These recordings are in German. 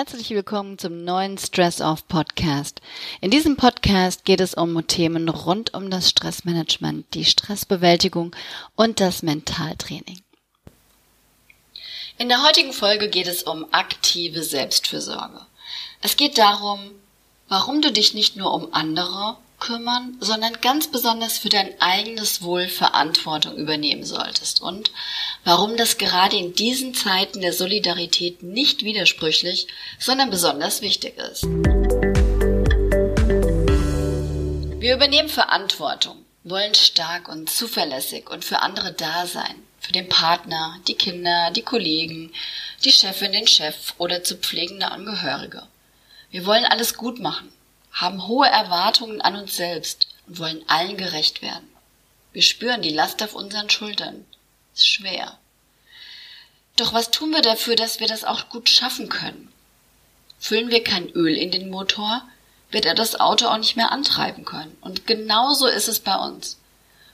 Herzlich willkommen zum neuen Stress Off Podcast. In diesem Podcast geht es um Themen rund um das Stressmanagement, die Stressbewältigung und das Mentaltraining. In der heutigen Folge geht es um aktive Selbstfürsorge. Es geht darum, warum du dich nicht nur um andere kümmern, sondern ganz besonders für dein eigenes Wohl Verantwortung übernehmen solltest und warum das gerade in diesen Zeiten der Solidarität nicht widersprüchlich, sondern besonders wichtig ist. Wir übernehmen Verantwortung, wollen stark und zuverlässig und für andere da sein, für den Partner, die Kinder, die Kollegen, die Chefin, den Chef oder zu pflegende Angehörige. Wir wollen alles gut machen, haben hohe Erwartungen an uns selbst und wollen allen gerecht werden. Wir spüren die Last auf unseren Schultern. Ist schwer. Doch was tun wir dafür, dass wir das auch gut schaffen können? Füllen wir kein Öl in den Motor, wird er das Auto auch nicht mehr antreiben können. Und genauso ist es bei uns.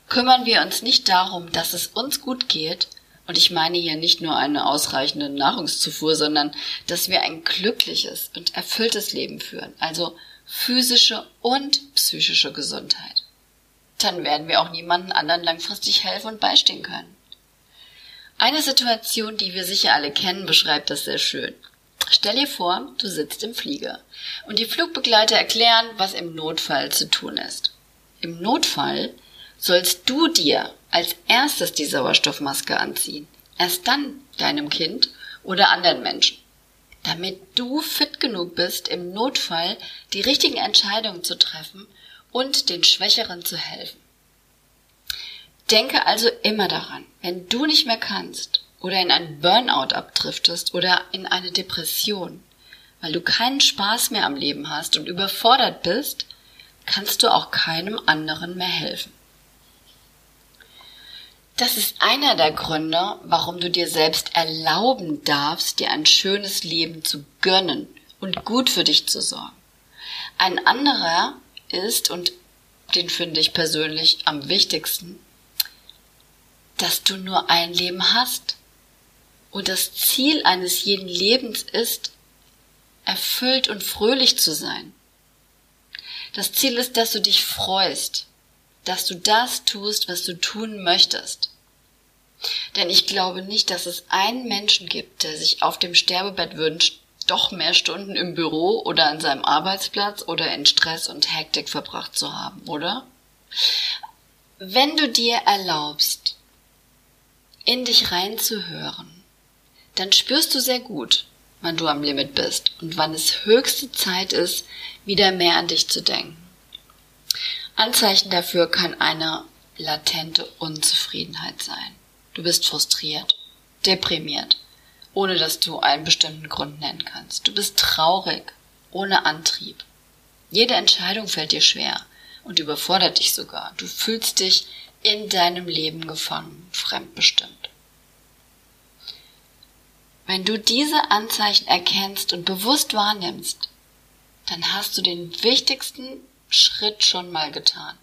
Kümmern wir uns nicht darum, dass es uns gut geht, und ich meine hier nicht nur eine ausreichende Nahrungszufuhr, sondern dass wir ein glückliches und erfülltes Leben führen, also physische und psychische Gesundheit. Dann werden wir auch niemanden anderen langfristig helfen und beistehen können. Eine Situation, die wir sicher alle kennen, beschreibt das sehr schön. Stell dir vor, du sitzt im Flieger und die Flugbegleiter erklären, was im Notfall zu tun ist. Im Notfall sollst du dir als erstes die Sauerstoffmaske anziehen, erst dann deinem Kind oder anderen Menschen damit du fit genug bist, im Notfall die richtigen Entscheidungen zu treffen und den Schwächeren zu helfen. Denke also immer daran, wenn du nicht mehr kannst oder in einen Burnout abdriftest oder in eine Depression, weil du keinen Spaß mehr am Leben hast und überfordert bist, kannst du auch keinem anderen mehr helfen. Das ist einer der Gründe, warum du dir selbst erlauben darfst, dir ein schönes Leben zu gönnen und gut für dich zu sorgen. Ein anderer ist, und den finde ich persönlich am wichtigsten, dass du nur ein Leben hast. Und das Ziel eines jeden Lebens ist, erfüllt und fröhlich zu sein. Das Ziel ist, dass du dich freust, dass du das tust, was du tun möchtest. Denn ich glaube nicht, dass es einen Menschen gibt, der sich auf dem Sterbebett wünscht, doch mehr Stunden im Büro oder an seinem Arbeitsplatz oder in Stress und Hektik verbracht zu haben, oder? Wenn du dir erlaubst, in dich reinzuhören, dann spürst du sehr gut, wann du am Limit bist und wann es höchste Zeit ist, wieder mehr an dich zu denken. Anzeichen dafür kann eine latente Unzufriedenheit sein. Du bist frustriert, deprimiert, ohne dass du einen bestimmten Grund nennen kannst. Du bist traurig, ohne Antrieb. Jede Entscheidung fällt dir schwer und überfordert dich sogar. Du fühlst dich in deinem Leben gefangen, fremdbestimmt. Wenn du diese Anzeichen erkennst und bewusst wahrnimmst, dann hast du den wichtigsten Schritt schon mal getan.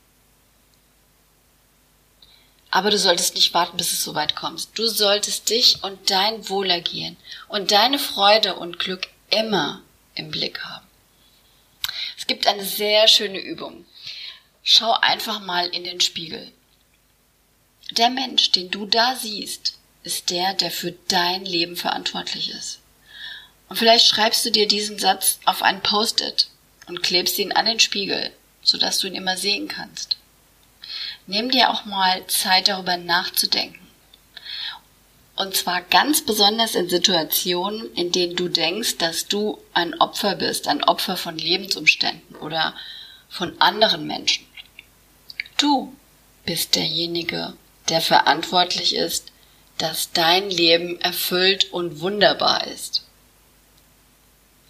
Aber du solltest nicht warten, bis es so weit kommst. Du solltest dich und dein Wohlergehen und deine Freude und Glück immer im Blick haben. Es gibt eine sehr schöne Übung. Schau einfach mal in den Spiegel. Der Mensch, den du da siehst, ist der, der für dein Leben verantwortlich ist. Und vielleicht schreibst du dir diesen Satz auf ein Post-it und klebst ihn an den Spiegel, sodass du ihn immer sehen kannst. Nimm dir auch mal Zeit darüber nachzudenken. Und zwar ganz besonders in Situationen, in denen du denkst, dass du ein Opfer bist, ein Opfer von Lebensumständen oder von anderen Menschen. Du bist derjenige, der verantwortlich ist, dass dein Leben erfüllt und wunderbar ist.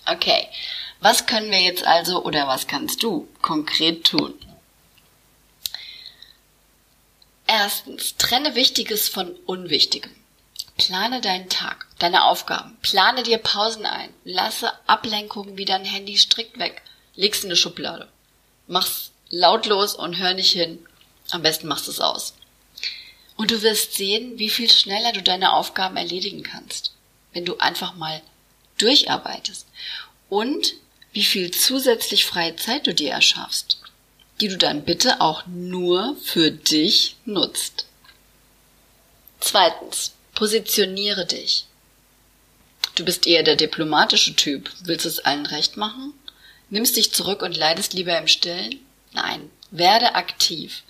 Okay, was können wir jetzt also oder was kannst du konkret tun? Erstens, trenne Wichtiges von Unwichtigem. Plane deinen Tag, deine Aufgaben, plane dir Pausen ein, lasse Ablenkungen wie dein Handy strikt weg, leg's in eine Schublade. Mach's lautlos und hör nicht hin. Am besten machst es aus. Und du wirst sehen, wie viel schneller du deine Aufgaben erledigen kannst, wenn du einfach mal durcharbeitest und wie viel zusätzlich freie Zeit du dir erschaffst, die du dann bitte auch nur für dich nutzt. Zweitens, positioniere dich. Du bist eher der diplomatische Typ. Willst es allen recht machen? Nimmst dich zurück und leidest lieber im Stillen? Nein, werde aktiv.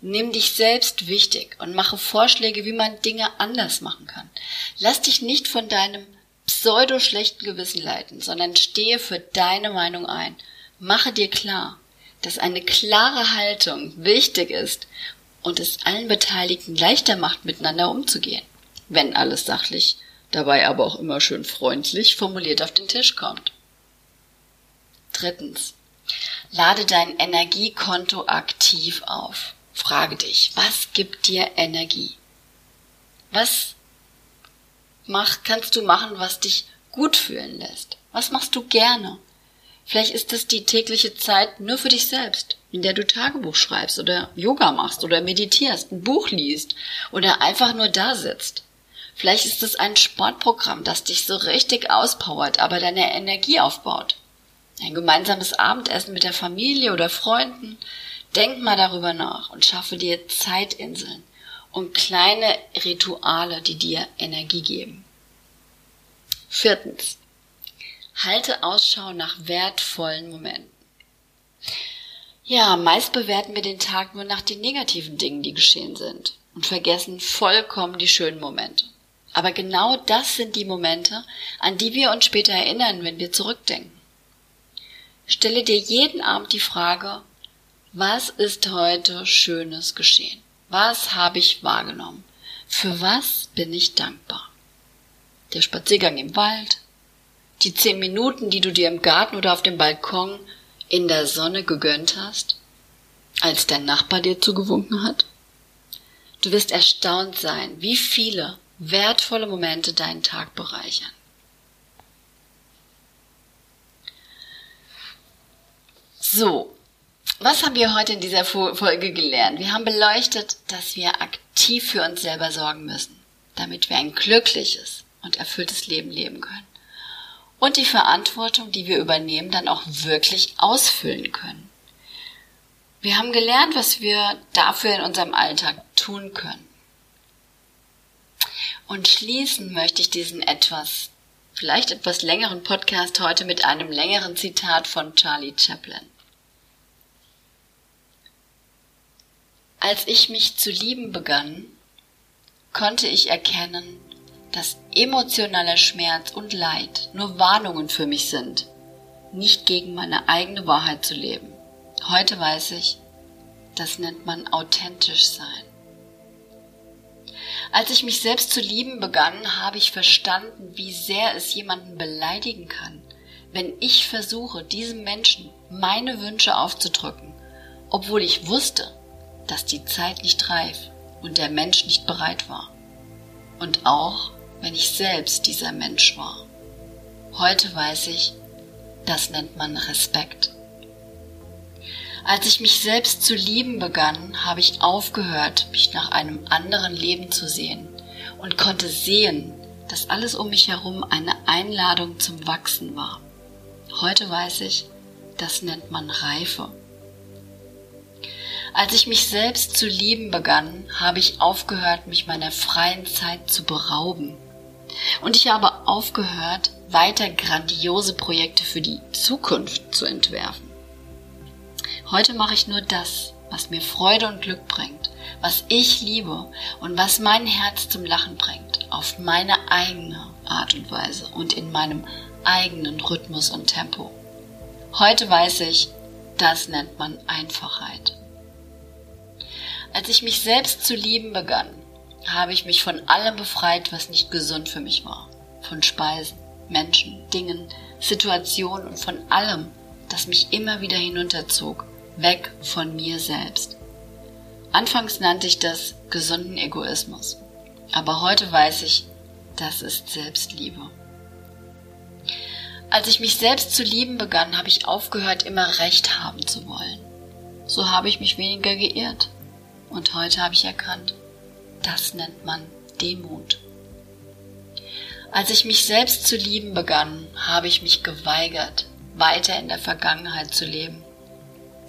Nimm dich selbst wichtig und mache Vorschläge, wie man Dinge anders machen kann. Lass dich nicht von deinem pseudo schlechten Gewissen leiten, sondern stehe für deine Meinung ein. Mache dir klar, dass eine klare Haltung wichtig ist und es allen Beteiligten leichter macht, miteinander umzugehen, wenn alles sachlich dabei aber auch immer schön freundlich formuliert auf den Tisch kommt. Drittens. Lade dein Energiekonto aktiv auf. Frage dich, was gibt dir Energie? Was mach, kannst du machen, was dich gut fühlen lässt? Was machst du gerne? Vielleicht ist es die tägliche Zeit nur für dich selbst, in der du Tagebuch schreibst oder Yoga machst oder meditierst, ein Buch liest oder einfach nur da sitzt. Vielleicht ist es ein Sportprogramm, das dich so richtig auspowert, aber deine Energie aufbaut. Ein gemeinsames Abendessen mit der Familie oder Freunden. Denk mal darüber nach und schaffe dir Zeitinseln und kleine Rituale, die dir Energie geben. Viertens. Halte Ausschau nach wertvollen Momenten. Ja, meist bewerten wir den Tag nur nach den negativen Dingen, die geschehen sind und vergessen vollkommen die schönen Momente. Aber genau das sind die Momente, an die wir uns später erinnern, wenn wir zurückdenken. Stelle dir jeden Abend die Frage, was ist heute Schönes geschehen? Was habe ich wahrgenommen? Für was bin ich dankbar? Der Spaziergang im Wald, die zehn Minuten, die du dir im Garten oder auf dem Balkon in der Sonne gegönnt hast, als dein Nachbar dir zugewunken hat? Du wirst erstaunt sein, wie viele wertvolle Momente deinen Tag bereichern. So, was haben wir heute in dieser Folge gelernt? Wir haben beleuchtet, dass wir aktiv für uns selber sorgen müssen, damit wir ein glückliches und erfülltes Leben leben können. Und die Verantwortung, die wir übernehmen, dann auch wirklich ausfüllen können. Wir haben gelernt, was wir dafür in unserem Alltag tun können. Und schließen möchte ich diesen etwas, vielleicht etwas längeren Podcast heute mit einem längeren Zitat von Charlie Chaplin. Als ich mich zu lieben begann, konnte ich erkennen, dass emotionaler Schmerz und Leid nur Warnungen für mich sind, nicht gegen meine eigene Wahrheit zu leben. Heute weiß ich, das nennt man authentisch sein. Als ich mich selbst zu lieben begann, habe ich verstanden, wie sehr es jemanden beleidigen kann, wenn ich versuche, diesem Menschen meine Wünsche aufzudrücken, obwohl ich wusste, dass die Zeit nicht reif und der Mensch nicht bereit war. Und auch, wenn ich selbst dieser Mensch war. Heute weiß ich, das nennt man Respekt. Als ich mich selbst zu lieben begann, habe ich aufgehört, mich nach einem anderen Leben zu sehen und konnte sehen, dass alles um mich herum eine Einladung zum Wachsen war. Heute weiß ich, das nennt man Reife. Als ich mich selbst zu lieben begann, habe ich aufgehört, mich meiner freien Zeit zu berauben. Und ich habe aufgehört, weiter grandiose Projekte für die Zukunft zu entwerfen. Heute mache ich nur das, was mir Freude und Glück bringt, was ich liebe und was mein Herz zum Lachen bringt, auf meine eigene Art und Weise und in meinem eigenen Rhythmus und Tempo. Heute weiß ich, das nennt man Einfachheit. Als ich mich selbst zu lieben begann, habe ich mich von allem befreit, was nicht gesund für mich war. Von Speisen, Menschen, Dingen, Situationen und von allem, das mich immer wieder hinunterzog weg von mir selbst. Anfangs nannte ich das gesunden Egoismus, aber heute weiß ich, das ist Selbstliebe. Als ich mich selbst zu lieben begann, habe ich aufgehört, immer Recht haben zu wollen. So habe ich mich weniger geirrt. Und heute habe ich erkannt, das nennt man Demut. Als ich mich selbst zu lieben begann, habe ich mich geweigert, weiter in der Vergangenheit zu leben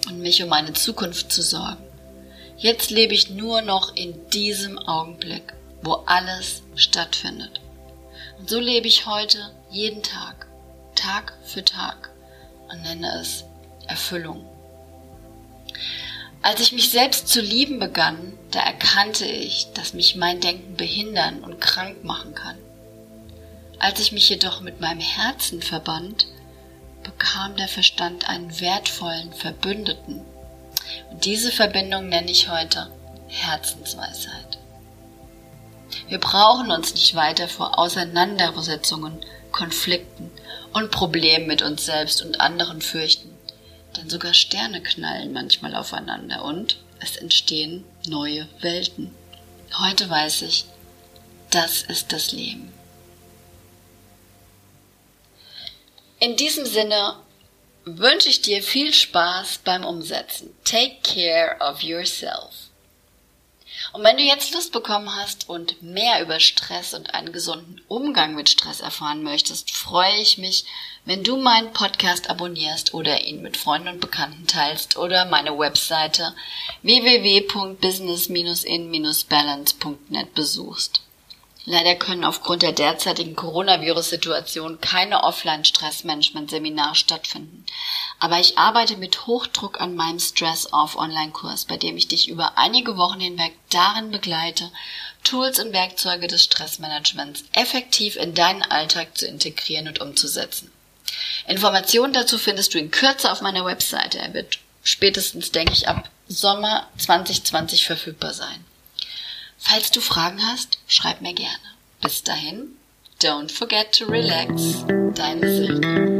und mich um meine Zukunft zu sorgen. Jetzt lebe ich nur noch in diesem Augenblick, wo alles stattfindet. Und so lebe ich heute jeden Tag, Tag für Tag und nenne es Erfüllung. Als ich mich selbst zu lieben begann, da erkannte ich, dass mich mein Denken behindern und krank machen kann. Als ich mich jedoch mit meinem Herzen verband, bekam der Verstand einen wertvollen Verbündeten. Und diese Verbindung nenne ich heute Herzensweisheit. Wir brauchen uns nicht weiter vor Auseinandersetzungen, Konflikten und Problemen mit uns selbst und anderen fürchten. Denn sogar Sterne knallen manchmal aufeinander und es entstehen neue Welten. Heute weiß ich, das ist das Leben. In diesem Sinne wünsche ich dir viel Spaß beim Umsetzen. Take care of yourself. Und wenn du jetzt Lust bekommen hast und mehr über Stress und einen gesunden Umgang mit Stress erfahren möchtest, freue ich mich, wenn du meinen Podcast abonnierst oder ihn mit Freunden und Bekannten teilst oder meine Webseite www.business-in-balance.net besuchst. Leider können aufgrund der derzeitigen Coronavirus-Situation keine Offline-Stressmanagement-Seminare stattfinden. Aber ich arbeite mit Hochdruck an meinem Stress-Off-Online-Kurs, bei dem ich dich über einige Wochen hinweg darin begleite, Tools und Werkzeuge des Stressmanagements effektiv in deinen Alltag zu integrieren und umzusetzen. Informationen dazu findest du in Kürze auf meiner Webseite. Er wird spätestens, denke ich, ab Sommer 2020 verfügbar sein. Falls du Fragen hast, schreib mir gerne. Bis dahin, don't forget to relax. Deine Silke.